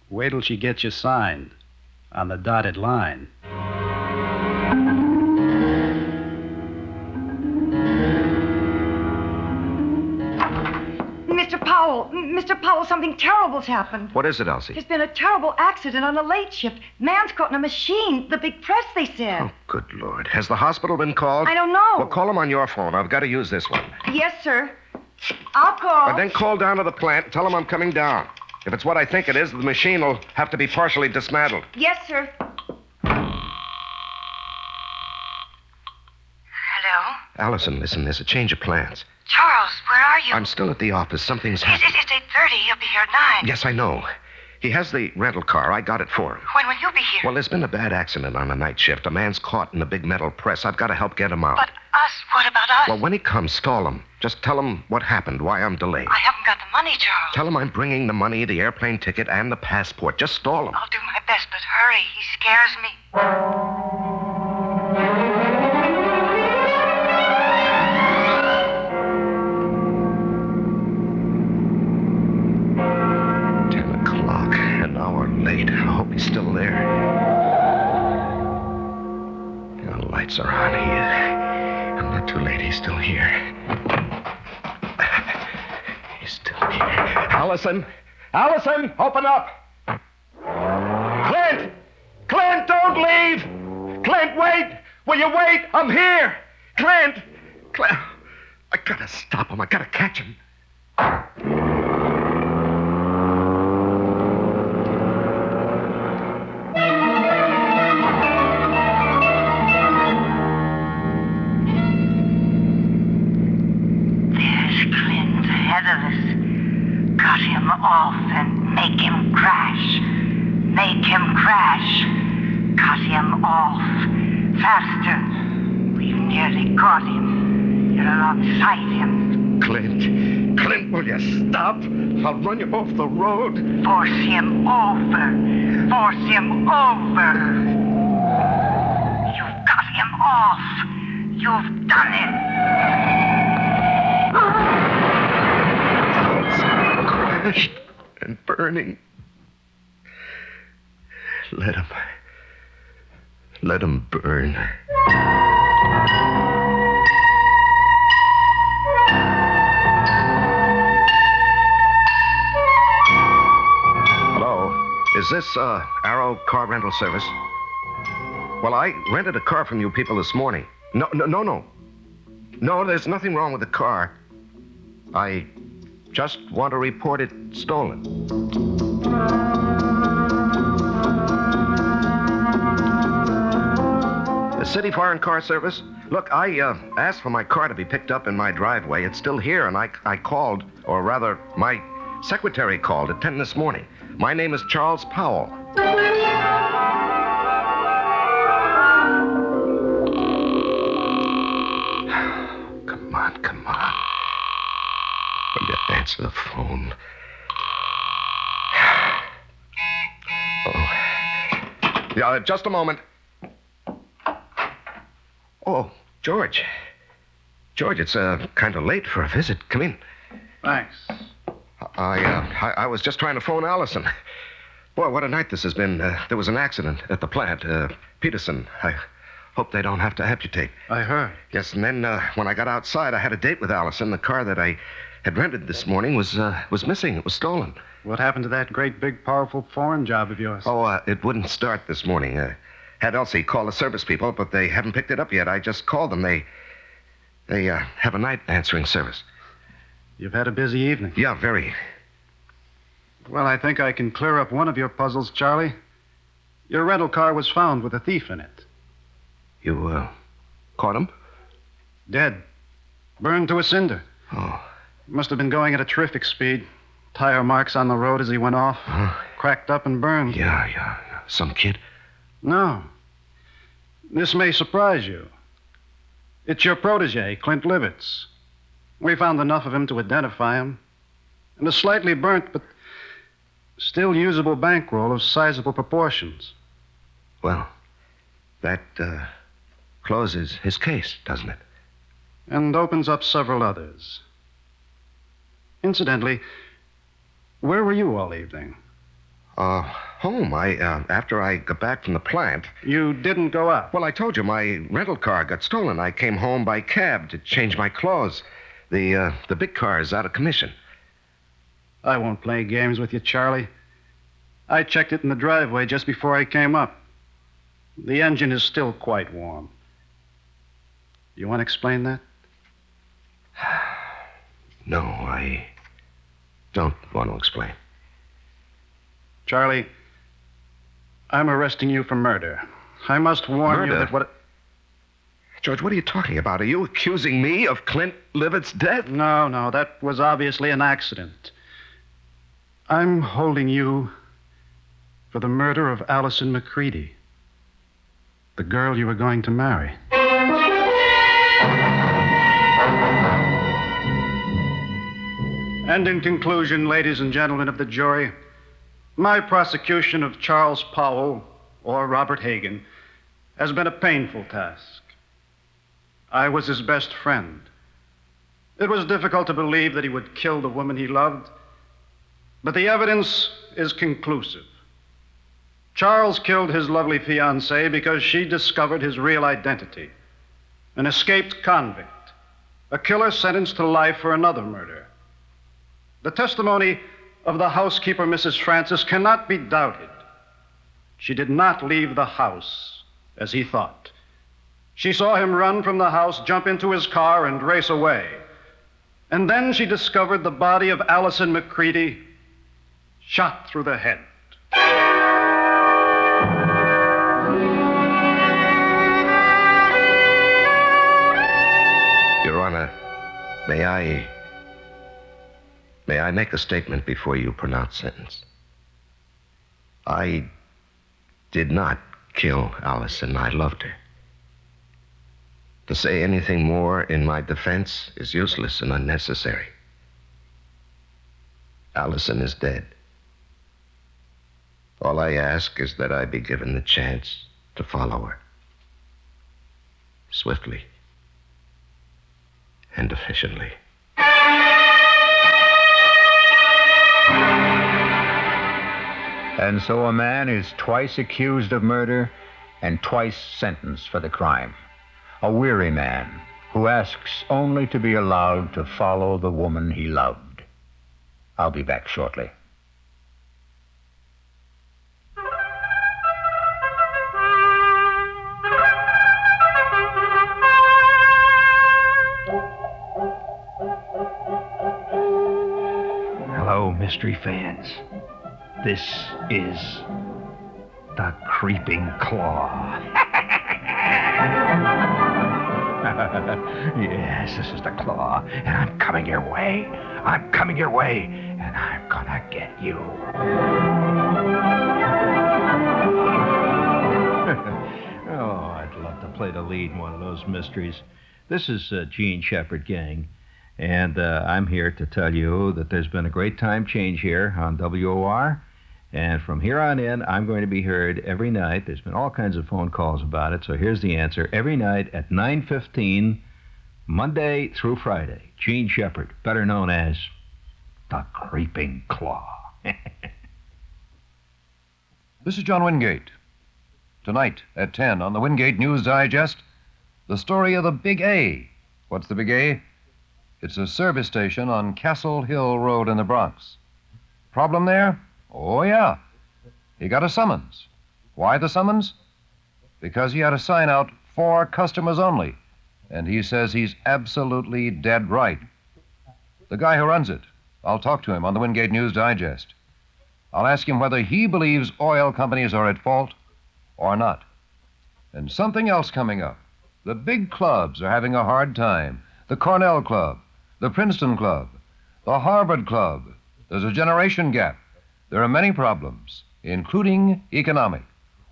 Wait till she gets you signed on the dotted line. Mr. Powell, something terrible's happened. What is it, Elsie? There's been a terrible accident on the late shift. Man's caught in a machine. The big press, they said. Oh, good Lord. Has the hospital been called? I don't know. Well, call them on your phone. I've got to use this one. Yes, sir. I'll call. And then call down to the plant. Tell them I'm coming down. If it's what I think it is, the machine will have to be partially dismantled. Yes, sir. Hello? Allison, listen, there's a change of plans. Charles, where are you? I'm still at the office. Something's happened. it, it's 8.30. He'll be here at 9. Yes, I know. He has the rental car. I got it for him. When will you be here? Well, there's been a bad accident on a night shift. A man's caught in a big metal press. I've got to help get him out. But us? What about us? Well, when he comes, stall him. Just tell him what happened, why I'm delayed. I haven't got the money, Charles. Tell him I'm bringing the money, the airplane ticket, and the passport. Just stall him. I'll do my best, but hurry. He scares me. He's still there. The lights are on. He is. I'm not too late. He's still here. *laughs* He's still here. Allison! Allison! Open up! Clint! Clint, don't leave! Clint, wait! Will you wait? I'm here! Clint! Clint! I gotta stop him. I gotta catch him. Alongside him. Clint, Clint, will you stop? I'll run you off the road. Force him over. Force him over. You've cut him off. You've done it. crashed and burning. Let him. Let him burn. Is this uh, Arrow Car Rental Service? Well, I rented a car from you people this morning. No, no, no, no. No, there's nothing wrong with the car. I just want to report it stolen. The City Foreign Car Service? Look, I uh, asked for my car to be picked up in my driveway. It's still here, and I, I called, or rather, my secretary called at 10 this morning. My name is Charles Powell. *sighs* Come on, come on. Will you answer the phone? *sighs* Oh. Yeah, just a moment. Oh, George. George, it's uh, kind of late for a visit. Come in. Thanks. I, uh, I, I was just trying to phone Allison. Boy, what a night this has been. Uh, there was an accident at the plant. Uh, Peterson. I hope they don't have to amputate. I heard. Yes, and then uh, when I got outside, I had a date with Allison. The car that I had rented this morning was uh, was missing. It was stolen. What happened to that great, big, powerful foreign job of yours? Oh, uh, it wouldn't start this morning. Uh, had Elsie call the service people, but they haven't picked it up yet. I just called them. They they uh, have a night answering service. You've had a busy evening. Yeah, very. Well, I think I can clear up one of your puzzles, Charlie. Your rental car was found with a thief in it. You uh, caught him? Dead. Burned to a cinder. Oh. Must have been going at a terrific speed. Tire marks on the road as he went off. Cracked up and burned. Yeah, yeah, yeah. Some kid? No. This may surprise you. It's your protege, Clint Livets. We found enough of him to identify him. And a slightly burnt, but still usable bankroll of sizable proportions. Well, that uh, closes his case, doesn't it? And opens up several others. Incidentally, where were you all evening? Uh, home. I, uh, after I got back from the plant. You didn't go out? Well, I told you my rental car got stolen. I came home by cab to change my clothes. The, uh, the big car is out of commission. I won't play games with you, Charlie. I checked it in the driveway just before I came up. The engine is still quite warm. You want to explain that? *sighs* No, I don't want to explain. Charlie, I'm arresting you for murder. I must warn you that what. George, what are you talking about? Are you accusing me of Clint Livets' death? No, no, that was obviously an accident. I'm holding you for the murder of Allison McCready, the girl you were going to marry. And in conclusion, ladies and gentlemen of the jury, my prosecution of Charles Powell or Robert Hagan has been a painful task. I was his best friend. It was difficult to believe that he would kill the woman he loved, but the evidence is conclusive. Charles killed his lovely fiancée because she discovered his real identity an escaped convict, a killer sentenced to life for another murder. The testimony of the housekeeper, Mrs. Francis, cannot be doubted. She did not leave the house as he thought. She saw him run from the house, jump into his car, and race away. And then she discovered the body of Allison McCready shot through the head. Your Honor, may I. May I make a statement before you pronounce sentence? I did not kill Allison. I loved her. To say anything more in my defense is useless and unnecessary. Allison is dead. All I ask is that I be given the chance to follow her. Swiftly and efficiently. And so a man is twice accused of murder and twice sentenced for the crime. A weary man who asks only to be allowed to follow the woman he loved. I'll be back shortly. Hello, mystery fans. This is the Creeping Claw. *laughs* yes, this is the Claw, and I'm coming your way. I'm coming your way, and I'm gonna get you. *laughs* oh, I'd love to play the lead in one of those mysteries. This is uh, Jean Shepherd Gang, and uh, I'm here to tell you that there's been a great time change here on WOR. And from here on in, I'm going to be heard every night. There's been all kinds of phone calls about it, so here's the answer. Every night at 9:15, Monday through Friday. Jean Shepherd, better known as the Creeping Claw. *laughs* This is John Wingate. Tonight at 10 on the Wingate News Digest, the story of the Big A. What's the Big A? It's a service station on Castle Hill Road in the Bronx. Problem there? Oh, yeah. He got a summons. Why the summons? Because he had to sign out for customers only. And he says he's absolutely dead right. The guy who runs it, I'll talk to him on the Wingate News Digest. I'll ask him whether he believes oil companies are at fault or not. And something else coming up. The big clubs are having a hard time. The Cornell Club, the Princeton Club, the Harvard Club. There's a generation gap. There are many problems, including economic.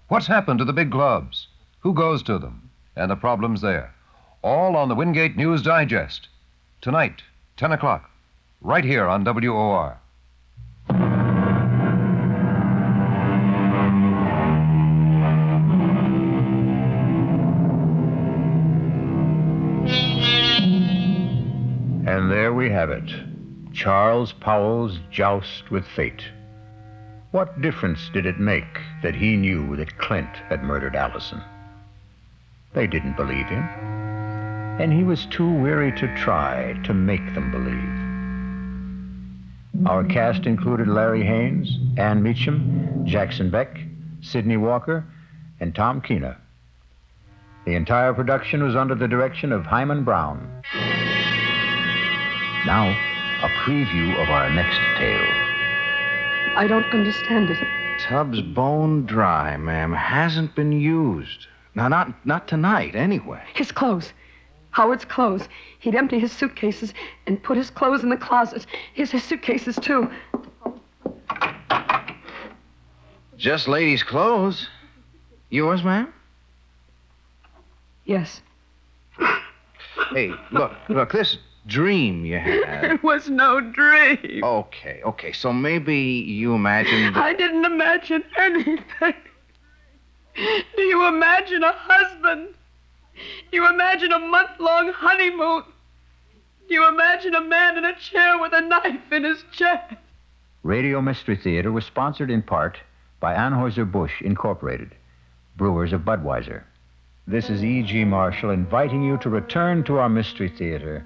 What's happened to the big clubs? Who goes to them? And the problems there. All on the Wingate News Digest. Tonight, 10 o'clock, right here on WOR. And there we have it Charles Powell's joust with fate. What difference did it make that he knew that Clint had murdered Allison? They didn't believe him, and he was too weary to try to make them believe. Our cast included Larry Haines, Anne Meacham, Jackson Beck, Sidney Walker, and Tom Keena. The entire production was under the direction of Himan Brown. Now, a preview of our next tale. I don't understand it. Tub's bone dry, ma'am. Hasn't been used. Now, not not tonight, anyway. His clothes. Howard's clothes. He'd empty his suitcases and put his clothes in the closet. His, his suitcases, too. Just ladies' clothes. Yours, ma'am? Yes. Hey, look, look, this dream you had. *laughs* It was no dream. Okay, okay, so maybe you imagined. I didn't imagine anything. Do you imagine a husband? Do you imagine a month long honeymoon? Do you imagine a man in a chair with a knife in his chest? Radio Mystery Theater was sponsored in part by Anheuser-Busch Incorporated, brewers of Budweiser. This is E.G. Marshall inviting you to return to our Mystery Theater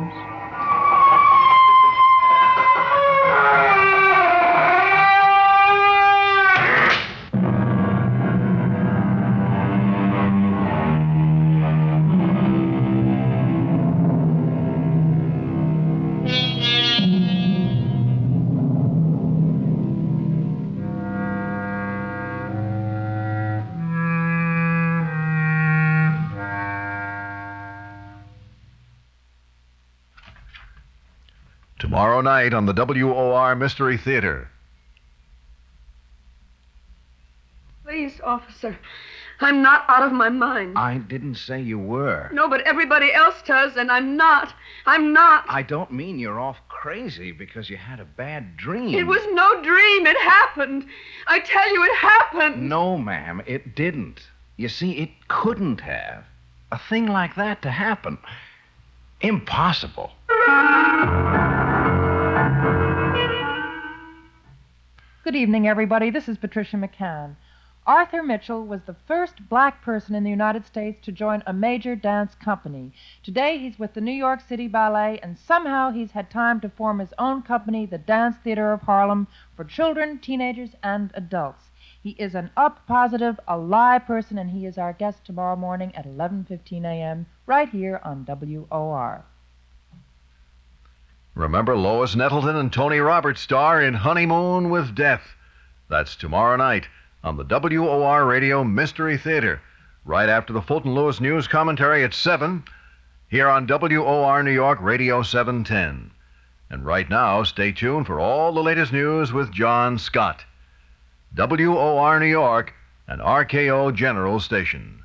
Tomorrow night on the WOR Mystery Theater. Please, officer. I'm not out of my mind. I didn't say you were. No, but everybody else does, and I'm not. I'm not. I don't mean you're off crazy because you had a bad dream. It was no dream. It happened. I tell you, it happened. No, ma'am, it didn't. You see, it couldn't have. A thing like that to happen. Impossible. Good evening, everybody. This is Patricia McCann. Arthur Mitchell was the first black person in the United States to join a major dance company. Today he's with the New York City Ballet, and somehow he's had time to form his own company, the Dance Theater of Harlem, for children, teenagers, and adults. He is an up, positive, alive person, and he is our guest tomorrow morning at 11:15 a.m. right here on WOR. Remember Lois Nettleton and Tony Roberts star in Honeymoon with Death. That's tomorrow night on the WOR Radio Mystery Theater, right after the Fulton Lewis News commentary at 7, here on WOR New York Radio 710. And right now, stay tuned for all the latest news with John Scott. WOR New York, an RKO General station.